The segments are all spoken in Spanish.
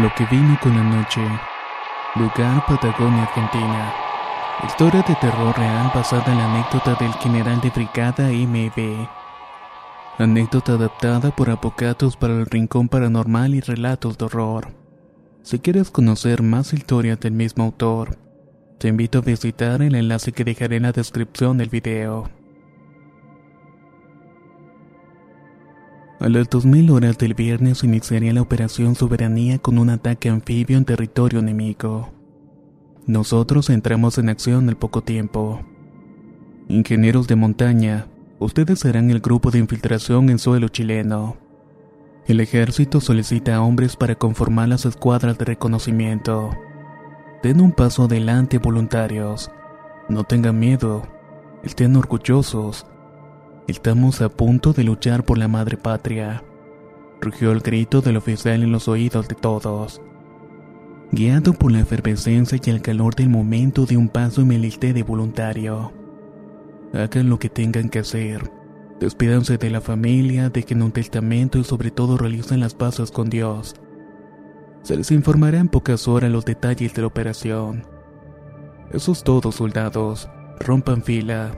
Lo que vino con la noche. Lugar Patagonia, Argentina. Historia de terror real basada en la anécdota del general de brigada MB. Anécdota adaptada por Apocatos para el Rincón Paranormal y Relatos de Horror. Si quieres conocer más historias del mismo autor, te invito a visitar el enlace que dejaré en la descripción del video. A las 2000 horas del viernes iniciaría la Operación Soberanía con un ataque anfibio en territorio enemigo. Nosotros entramos en acción al poco tiempo. Ingenieros de montaña, ustedes serán el grupo de infiltración en suelo chileno. El ejército solicita a hombres para conformar las escuadras de reconocimiento. Den un paso adelante, voluntarios. No tengan miedo. Estén orgullosos. Estamos a punto de luchar por la madre patria. Rugió el grito del oficial en los oídos de todos. Guiado por la efervescencia y el calor del momento de un paso y me listé de voluntario. Hagan lo que tengan que hacer. Despídanse de la familia, dejen un testamento y sobre todo realicen las pasos con Dios. Se les informará en pocas horas los detalles de la operación. Eso es todo, soldados. Rompan fila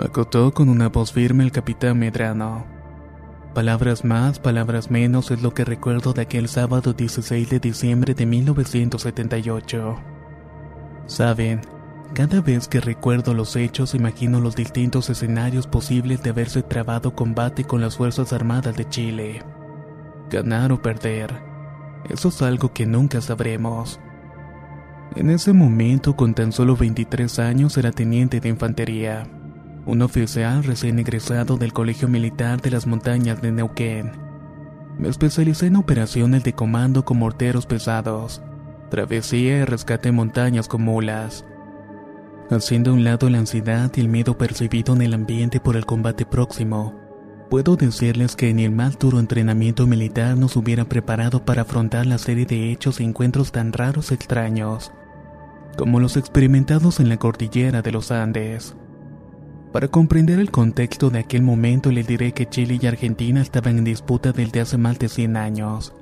acotó con una voz firme el capitán Medrano. Palabras más, palabras menos es lo que recuerdo de aquel sábado 16 de diciembre de 1978. Saben, cada vez que recuerdo los hechos imagino los distintos escenarios posibles de haberse trabado combate con las Fuerzas Armadas de Chile. Ganar o perder, eso es algo que nunca sabremos. En ese momento, con tan solo 23 años, era teniente de infantería un oficial recién egresado del Colegio Militar de las Montañas de Neuquén. Me especialicé en operaciones de comando con morteros pesados, travesía y rescate en montañas con mulas. Haciendo a un lado la ansiedad y el miedo percibido en el ambiente por el combate próximo, puedo decirles que ni el más duro entrenamiento militar nos hubiera preparado para afrontar la serie de hechos y encuentros tan raros y extraños, como los experimentados en la cordillera de los Andes. Para comprender el contexto de aquel momento les diré que Chile y Argentina estaban en disputa desde hace más de 100 años.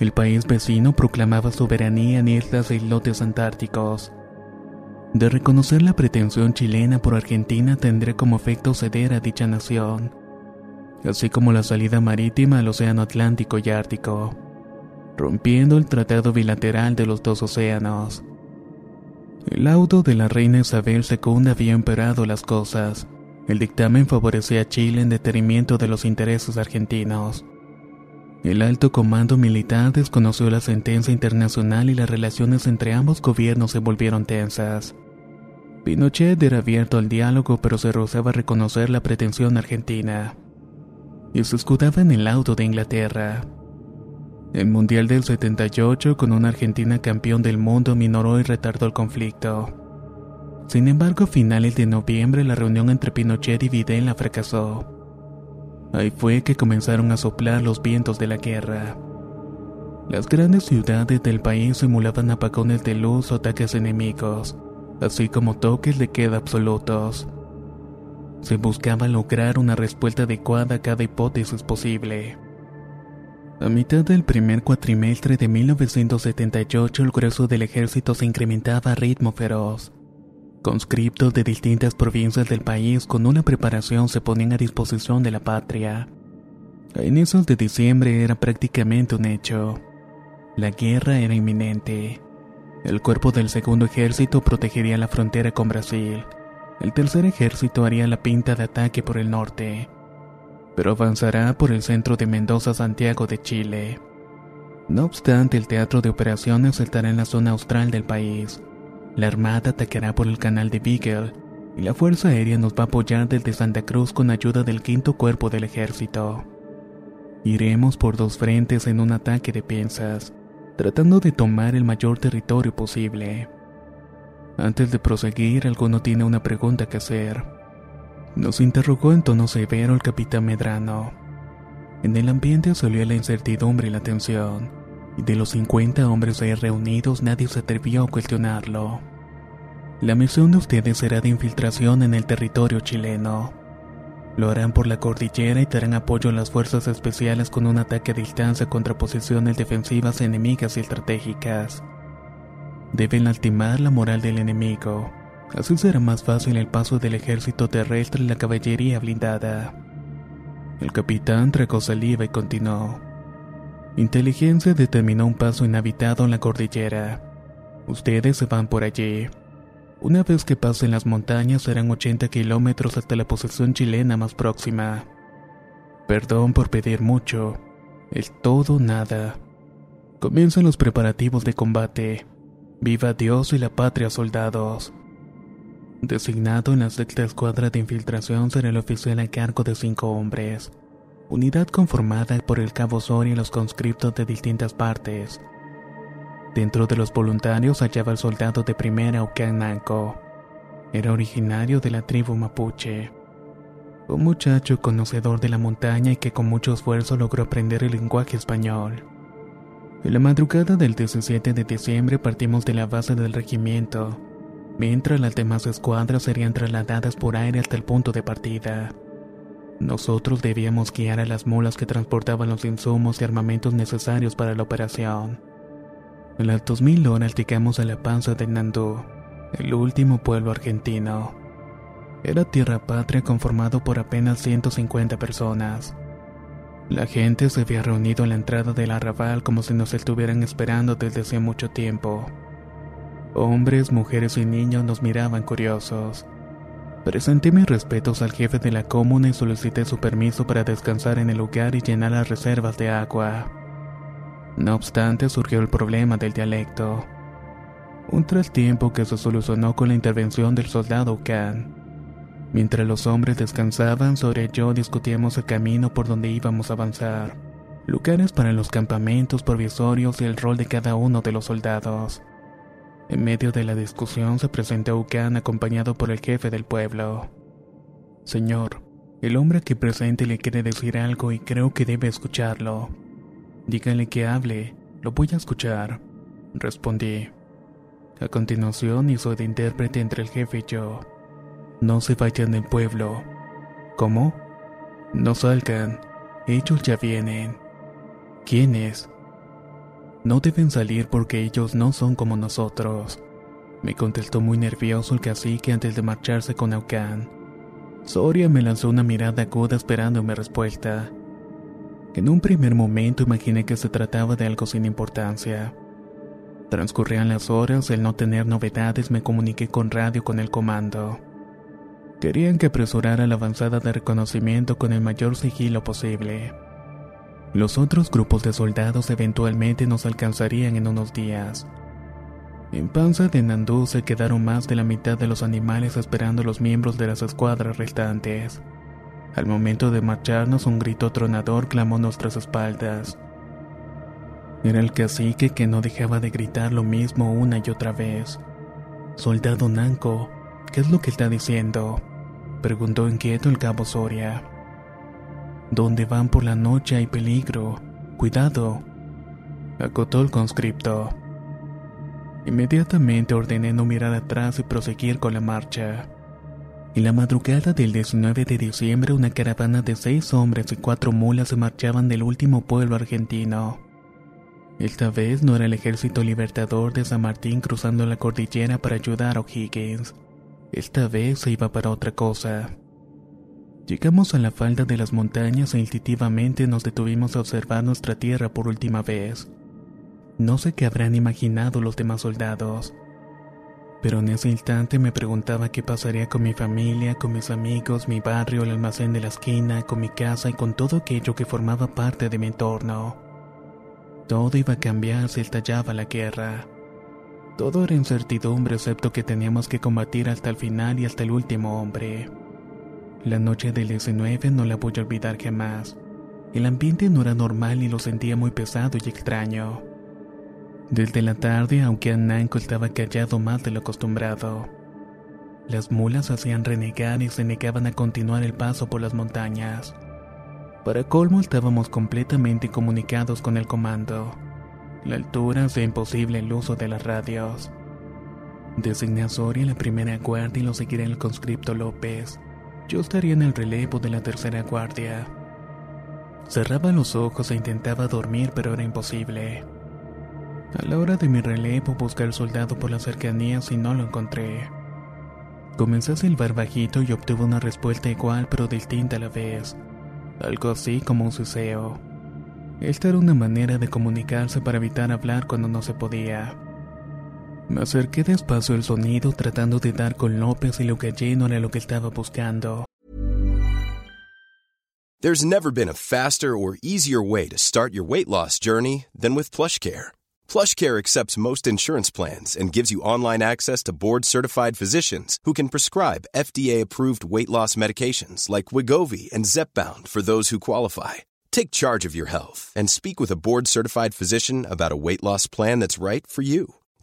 El país vecino proclamaba soberanía en islas e islotes antárticos. De reconocer la pretensión chilena por Argentina tendría como efecto ceder a dicha nación, así como la salida marítima al Océano Atlántico y Ártico, rompiendo el tratado bilateral de los dos océanos. El laudo de la reina Isabel II había empeorado las cosas. El dictamen favorecía a Chile en detrimento de los intereses argentinos. El alto comando militar desconoció la sentencia internacional y las relaciones entre ambos gobiernos se volvieron tensas. Pinochet era abierto al diálogo pero se rehusaba a reconocer la pretensión argentina. Y se escudaba en el laudo de Inglaterra. El Mundial del 78 con una Argentina campeón del mundo minoró y retardó el conflicto. Sin embargo, a finales de noviembre la reunión entre Pinochet y Videla fracasó. Ahí fue que comenzaron a soplar los vientos de la guerra. Las grandes ciudades del país simulaban apagones de luz o ataques enemigos, así como toques de queda absolutos. Se buscaba lograr una respuesta adecuada a cada hipótesis posible. A mitad del primer cuatrimestre de 1978 el grueso del ejército se incrementaba a ritmo feroz. Conscriptos de distintas provincias del país con una preparación se ponían a disposición de la patria. A inicios de diciembre era prácticamente un hecho. La guerra era inminente. El cuerpo del segundo ejército protegería la frontera con Brasil, El tercer ejército haría la pinta de ataque por el norte, pero avanzará por el centro de Mendoza, Santiago de Chile. No obstante, el teatro de operaciones estará en la zona austral del país. La Armada atacará por el canal de Beagle y la Fuerza Aérea nos va a apoyar desde Santa Cruz con ayuda del quinto cuerpo del ejército. Iremos por dos frentes en un ataque de pinzas, tratando de tomar el mayor territorio posible. Antes de proseguir, alguno tiene una pregunta que hacer. Nos interrogó en tono severo el capitán Medrano. En el ambiente salió la incertidumbre y la tensión, y de los 50 hombres ahí reunidos nadie se atrevió a cuestionarlo. La misión de ustedes será de infiltración en el territorio chileno. Lo harán por la cordillera y darán apoyo a las fuerzas especiales con un ataque a distancia contra posiciones defensivas enemigas y estratégicas. Deben lastimar la moral del enemigo. Así será más fácil el paso del ejército terrestre y la caballería blindada. El capitán tragó saliva y continuó. Inteligencia determinó un paso inhabitado en la cordillera. Ustedes se van por allí. Una vez que pasen las montañas serán 80 kilómetros hasta la posesión chilena más próxima. Perdón por pedir mucho. El todo nada. Comienzan los preparativos de combate. Viva Dios y la patria soldados. Designado en la sexta escuadra de infiltración será el oficial a cargo de cinco hombres. Unidad conformada por el cabo Soria y los conscriptos de distintas partes. Dentro de los voluntarios hallaba el soldado de primera Nanco. Era originario de la tribu mapuche. Un muchacho conocedor de la montaña y que con mucho esfuerzo logró aprender el lenguaje español. En la madrugada del 17 de diciembre partimos de la base del regimiento, mientras las demás escuadras serían trasladadas por aire hasta el punto de partida. Nosotros debíamos guiar a las mulas que transportaban los insumos y armamentos necesarios para la operación. En las 2000 horas llegamos a la panza de Nandú, el último pueblo argentino. Era tierra patria conformado por apenas 150 personas. La gente se había reunido en la entrada del arrabal como si nos estuvieran esperando desde hace mucho tiempo. Hombres, mujeres y niños nos miraban curiosos. Presenté mis respetos al jefe de la comuna y solicité su permiso para descansar en el lugar y llenar las reservas de agua. No obstante, surgió el problema del dialecto. Un trastiempo que se solucionó con la intervención del soldado Khan. Mientras los hombres descansaban, sobre yo discutíamos el camino por donde íbamos a avanzar, lugares para los campamentos provisorios y el rol de cada uno de los soldados. En medio de la discusión se presentó Khan acompañado por el jefe del pueblo. Señor, el hombre que presente le quiere decir algo y creo que debe escucharlo. Dígale que hable, lo voy a escuchar, respondí. A continuación hizo de intérprete entre el jefe y yo. No se vayan del pueblo. ¿Cómo? No salgan, ellos ya vienen. ¿Quiénes? No deben salir porque ellos no son como nosotros. Me contestó muy nervioso el cacique antes de marcharse con Aucán. Soria me lanzó una mirada aguda esperando mi respuesta. En un primer momento imaginé que se trataba de algo sin importancia. Transcurrían las horas, el no tener novedades me comuniqué con radio con el comando. Querían que apresurara la avanzada de reconocimiento con el mayor sigilo posible. Los otros grupos de soldados eventualmente nos alcanzarían en unos días. En Panza de Nandú se quedaron más de la mitad de los animales esperando a los miembros de las escuadras restantes. Al momento de marcharnos un grito tronador clamó nuestras espaldas. Era el cacique que no dejaba de gritar lo mismo una y otra vez. Soldado Nanco, ¿qué es lo que está diciendo? Preguntó inquieto el cabo Soria. ¿Dónde van por la noche hay peligro. Cuidado. Acotó el conscripto. Inmediatamente ordené no mirar atrás y proseguir con la marcha. En la madrugada del 19 de diciembre, una caravana de seis hombres y cuatro mulas se marchaban del último pueblo argentino. Esta vez no era el ejército libertador de San Martín cruzando la cordillera para ayudar a O'Higgins. Esta vez se iba para otra cosa. Llegamos a la falda de las montañas e instintivamente nos detuvimos a observar nuestra tierra por última vez. No sé qué habrán imaginado los demás soldados. Pero en ese instante me preguntaba qué pasaría con mi familia, con mis amigos, mi barrio, el almacén de la esquina, con mi casa y con todo aquello que formaba parte de mi entorno. Todo iba a cambiar si estallaba la guerra. Todo era incertidumbre excepto que teníamos que combatir hasta el final y hasta el último hombre. La noche del 19 no la voy a olvidar jamás. El ambiente no era normal y lo sentía muy pesado y extraño. Desde la tarde, aunque Ananco estaba callado más de lo acostumbrado. Las mulas hacían renegar y se negaban a continuar el paso por las montañas. Para colmo estábamos completamente comunicados con el comando. La altura hacía imposible el uso de las radios. Designé a Soria la primera guardia y lo seguiré el conscripto López. Yo estaría en el relevo de la tercera guardia. Cerraba los ojos e intentaba dormir, pero era imposible. A la hora de mi relevo busqué al soldado por las cercanías y no lo encontré. Comencé a silbar bajito y obtuve una respuesta igual pero distinta a la vez. Algo así como un suseo. Esta era una manera de comunicarse para evitar hablar cuando no se podía. Me acerqué despacio al sonido tratando de dar con López y lo que allí no era lo que estaba buscando. There's never been a faster or easier way to start your weight loss journey than with PlushCare. PlushCare accepts most insurance plans and gives you online access to board-certified physicians who can prescribe FDA-approved weight loss medications like Wigovi and Zepbound for those who qualify. Take charge of your health and speak with a board-certified physician about a weight loss plan that's right for you.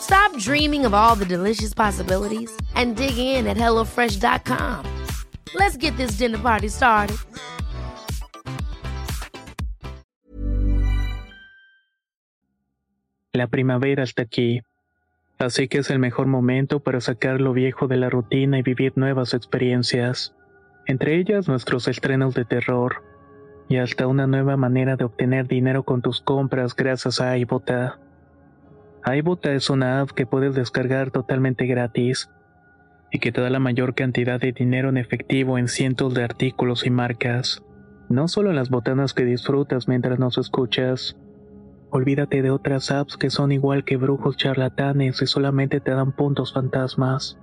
Stop dreaming of all the delicious possibilities and dig in at HelloFresh.com. Let's get this dinner party started. La primavera está aquí, así que es el mejor momento para sacar lo viejo de la rutina y vivir nuevas experiencias, entre ellas nuestros estrenos de terror, y hasta una nueva manera de obtener dinero con tus compras gracias a iBota. iBota es una app que puedes descargar totalmente gratis y que te da la mayor cantidad de dinero en efectivo en cientos de artículos y marcas, no solo las botanas que disfrutas mientras nos escuchas, Olvídate de otras apps que son igual que brujos charlatanes y solamente te dan puntos fantasmas.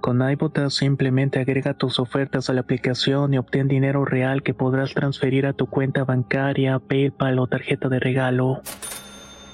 Con iBotas simplemente agrega tus ofertas a la aplicación y obtén dinero real que podrás transferir a tu cuenta bancaria, PayPal o tarjeta de regalo.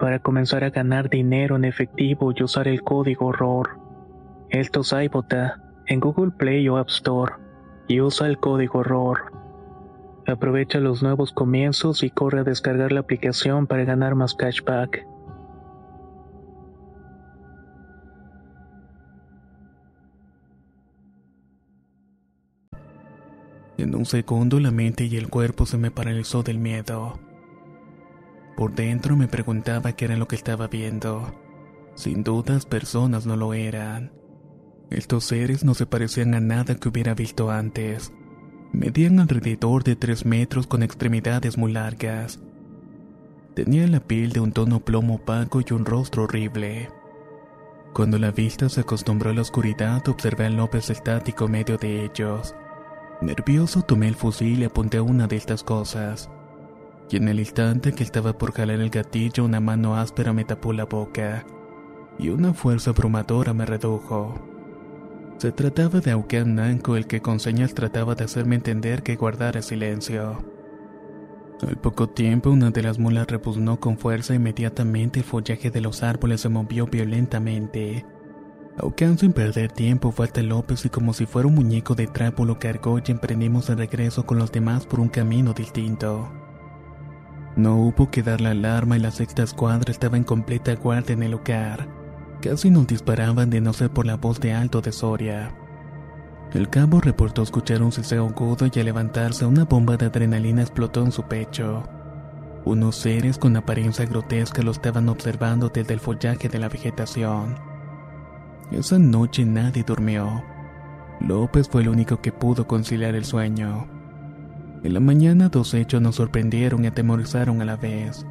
para comenzar a ganar dinero en efectivo y usar el código ROR. Esto es iBota en Google Play o App Store y usa el código ROR. Aprovecha los nuevos comienzos y corre a descargar la aplicación para ganar más cashback. En un segundo la mente y el cuerpo se me paralizó del miedo. Por dentro me preguntaba qué era lo que estaba viendo. Sin dudas personas no lo eran. Estos seres no se parecían a nada que hubiera visto antes. Medían alrededor de tres metros con extremidades muy largas. Tenía la piel de un tono plomo opaco y un rostro horrible. Cuando la vista se acostumbró a la oscuridad, observé al López estático medio de ellos. Nervioso tomé el fusil y apunté a una de estas cosas. Y en el instante que estaba por jalar el gatillo, una mano áspera me tapó la boca. Y una fuerza abrumadora me redujo. Se trataba de Aucan Nanko, el que con señas trataba de hacerme entender que guardara silencio. Al poco tiempo, una de las mulas repugnó con fuerza e inmediatamente el follaje de los árboles se movió violentamente. Aucán sin perder tiempo fue hasta López y como si fuera un muñeco de trapo lo cargó y emprendimos el regreso con los demás por un camino distinto. No hubo que dar la alarma y la sexta escuadra estaba en completa guardia en el lugar. Casi nos disparaban de no ser por la voz de alto de Soria. El cabo reportó escuchar un ceseo agudo y al levantarse una bomba de adrenalina explotó en su pecho. Unos seres con apariencia grotesca lo estaban observando desde el follaje de la vegetación. Esa noche nadie durmió. López fue el único que pudo conciliar el sueño. En la mañana dos hechos nos sorprendieron y atemorizaron a la vez.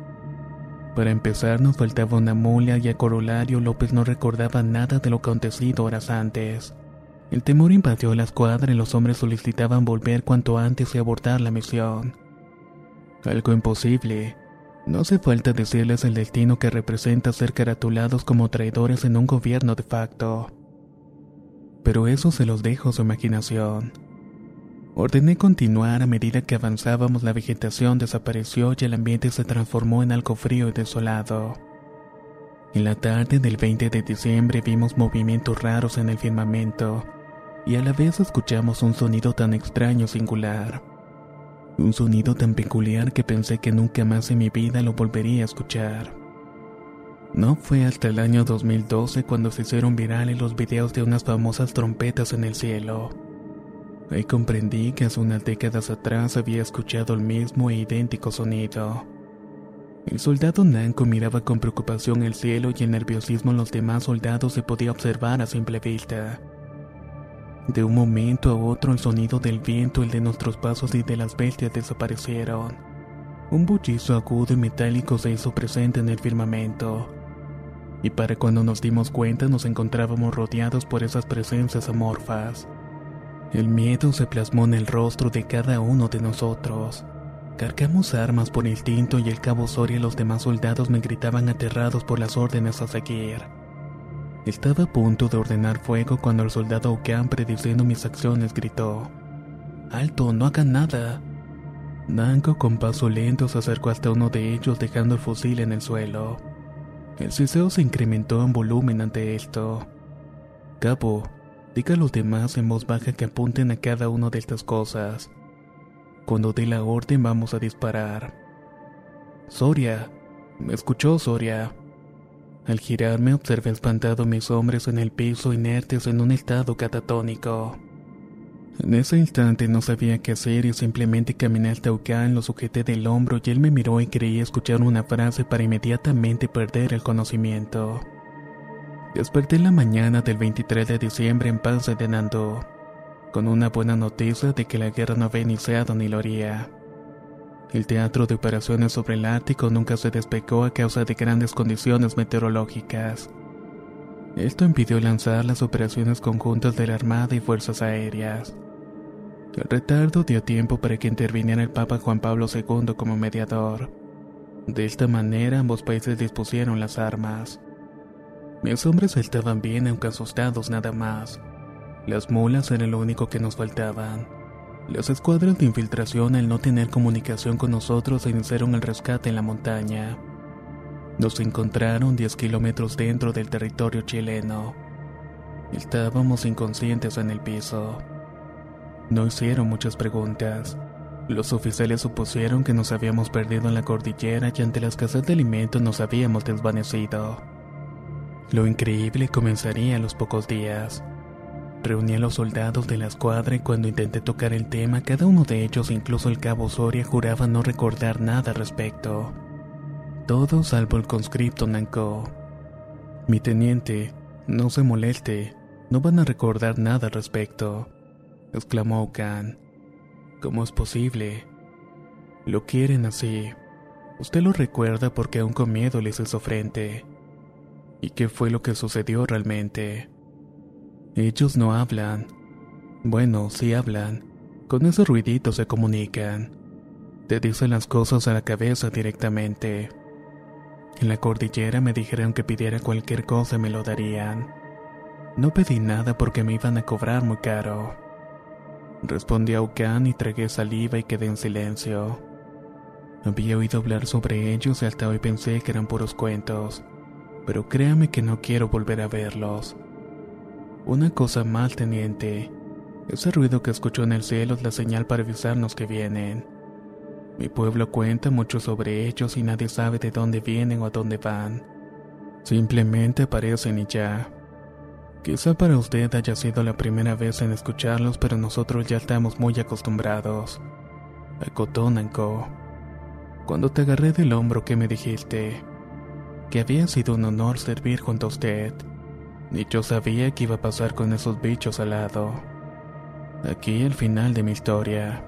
Para empezar nos faltaba una mula y a corolario López no recordaba nada de lo acontecido horas antes. El temor invadió la escuadra y los hombres solicitaban volver cuanto antes y abordar la misión. Algo imposible. No hace falta decirles el destino que representa ser caratulados como traidores en un gobierno de facto. Pero eso se los dejo a su imaginación. Ordené continuar a medida que avanzábamos la vegetación desapareció y el ambiente se transformó en algo frío y desolado. En la tarde del 20 de diciembre vimos movimientos raros en el firmamento y a la vez escuchamos un sonido tan extraño singular. Un sonido tan peculiar que pensé que nunca más en mi vida lo volvería a escuchar. No fue hasta el año 2012 cuando se hicieron virales los videos de unas famosas trompetas en el cielo. Ahí comprendí que hace unas décadas atrás había escuchado el mismo e idéntico sonido. El soldado Nanko miraba con preocupación el cielo y el nerviosismo en los demás soldados se podía observar a simple vista. De un momento a otro el sonido del viento, el de nuestros pasos y de las bestias desaparecieron. Un bullizo agudo y metálico se hizo presente en el firmamento. Y para cuando nos dimos cuenta nos encontrábamos rodeados por esas presencias amorfas. El miedo se plasmó en el rostro de cada uno de nosotros. Cargamos armas por instinto y el cabo Soria y los demás soldados me gritaban aterrados por las órdenes a seguir. Estaba a punto de ordenar fuego cuando el soldado Okan, prediciendo mis acciones, gritó: ¡Alto, no hagan nada! Nanko, con paso lento, se acercó hasta uno de ellos, dejando el fusil en el suelo. El siseo se incrementó en volumen ante esto. Cabo, diga a los demás en voz baja que apunten a cada una de estas cosas. Cuando dé la orden, vamos a disparar. Soria, ¿me escuchó, Soria? Al girarme observé espantado mis hombres en el piso inertes en un estado catatónico. En ese instante no sabía qué hacer y simplemente caminé al Taucán, lo sujeté del hombro y él me miró y creí escuchar una frase para inmediatamente perder el conocimiento. Desperté la mañana del 23 de diciembre en Paz de Nando, con una buena noticia de que la guerra no había iniciado ni lo haría. El teatro de operaciones sobre el Ártico nunca se despegó a causa de grandes condiciones meteorológicas. Esto impidió lanzar las operaciones conjuntas de la Armada y Fuerzas Aéreas. El retardo dio tiempo para que interviniera el Papa Juan Pablo II como mediador. De esta manera ambos países dispusieron las armas. Mis hombres estaban bien aunque asustados nada más. Las mulas eran lo único que nos faltaban. Las escuadras de infiltración, al no tener comunicación con nosotros, iniciaron el rescate en la montaña. Nos encontraron 10 kilómetros dentro del territorio chileno. Estábamos inconscientes en el piso. No hicieron muchas preguntas. Los oficiales supusieron que nos habíamos perdido en la cordillera y ante la escasez de alimentos nos habíamos desvanecido. Lo increíble comenzaría a los pocos días. Reuní a los soldados de la escuadra y cuando intenté tocar el tema, cada uno de ellos, incluso el cabo Soria, juraba no recordar nada al respecto. Todos salvo el conscripto Nanko. Mi teniente, no se moleste, no van a recordar nada al respecto, exclamó Okan. ¿Cómo es posible? Lo quieren así. Usted lo recuerda porque aún con miedo les hizo frente. ¿Y qué fue lo que sucedió realmente? Ellos no hablan. Bueno, sí hablan. Con esos ruiditos se comunican. Te dicen las cosas a la cabeza directamente. En la cordillera me dijeron que pidiera cualquier cosa y me lo darían. No pedí nada porque me iban a cobrar muy caro. Respondí a Ucan y tragué saliva y quedé en silencio. Había oído hablar sobre ellos y hasta hoy pensé que eran puros cuentos, pero créame que no quiero volver a verlos. Una cosa mal, teniente. Ese ruido que escuchó en el cielo es la señal para avisarnos que vienen. Mi pueblo cuenta mucho sobre ellos y nadie sabe de dónde vienen o a dónde van. Simplemente aparecen y ya. Quizá para usted haya sido la primera vez en escucharlos, pero nosotros ya estamos muy acostumbrados. Acotó Nanko. Cuando te agarré del hombro, ¿qué me dijiste? Que había sido un honor servir junto a usted. Ni yo sabía qué iba a pasar con esos bichos al lado. Aquí el final de mi historia.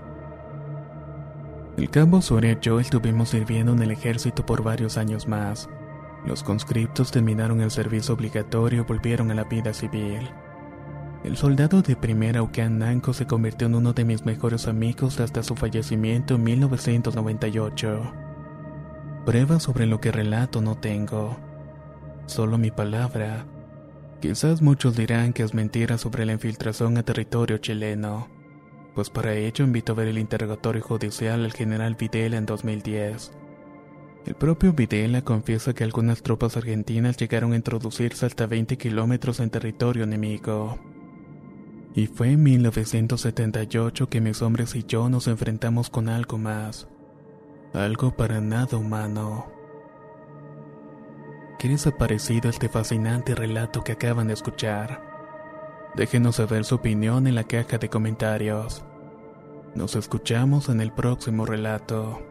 El cabo Soria y yo estuvimos sirviendo en el ejército por varios años más. Los conscriptos terminaron el servicio obligatorio y volvieron a la vida civil. El soldado de primera Ucan Nanko se convirtió en uno de mis mejores amigos hasta su fallecimiento en 1998. Pruebas sobre lo que relato no tengo. Solo mi palabra. Quizás muchos dirán que es mentira sobre la infiltración a territorio chileno, pues para ello invito a ver el interrogatorio judicial al general Videla en 2010. El propio Videla confiesa que algunas tropas argentinas llegaron a introducirse hasta 20 kilómetros en territorio enemigo. Y fue en 1978 que mis hombres y yo nos enfrentamos con algo más. Algo para nada humano. ¿Qué les ha parecido este fascinante relato que acaban de escuchar? Déjenos saber su opinión en la caja de comentarios. Nos escuchamos en el próximo relato.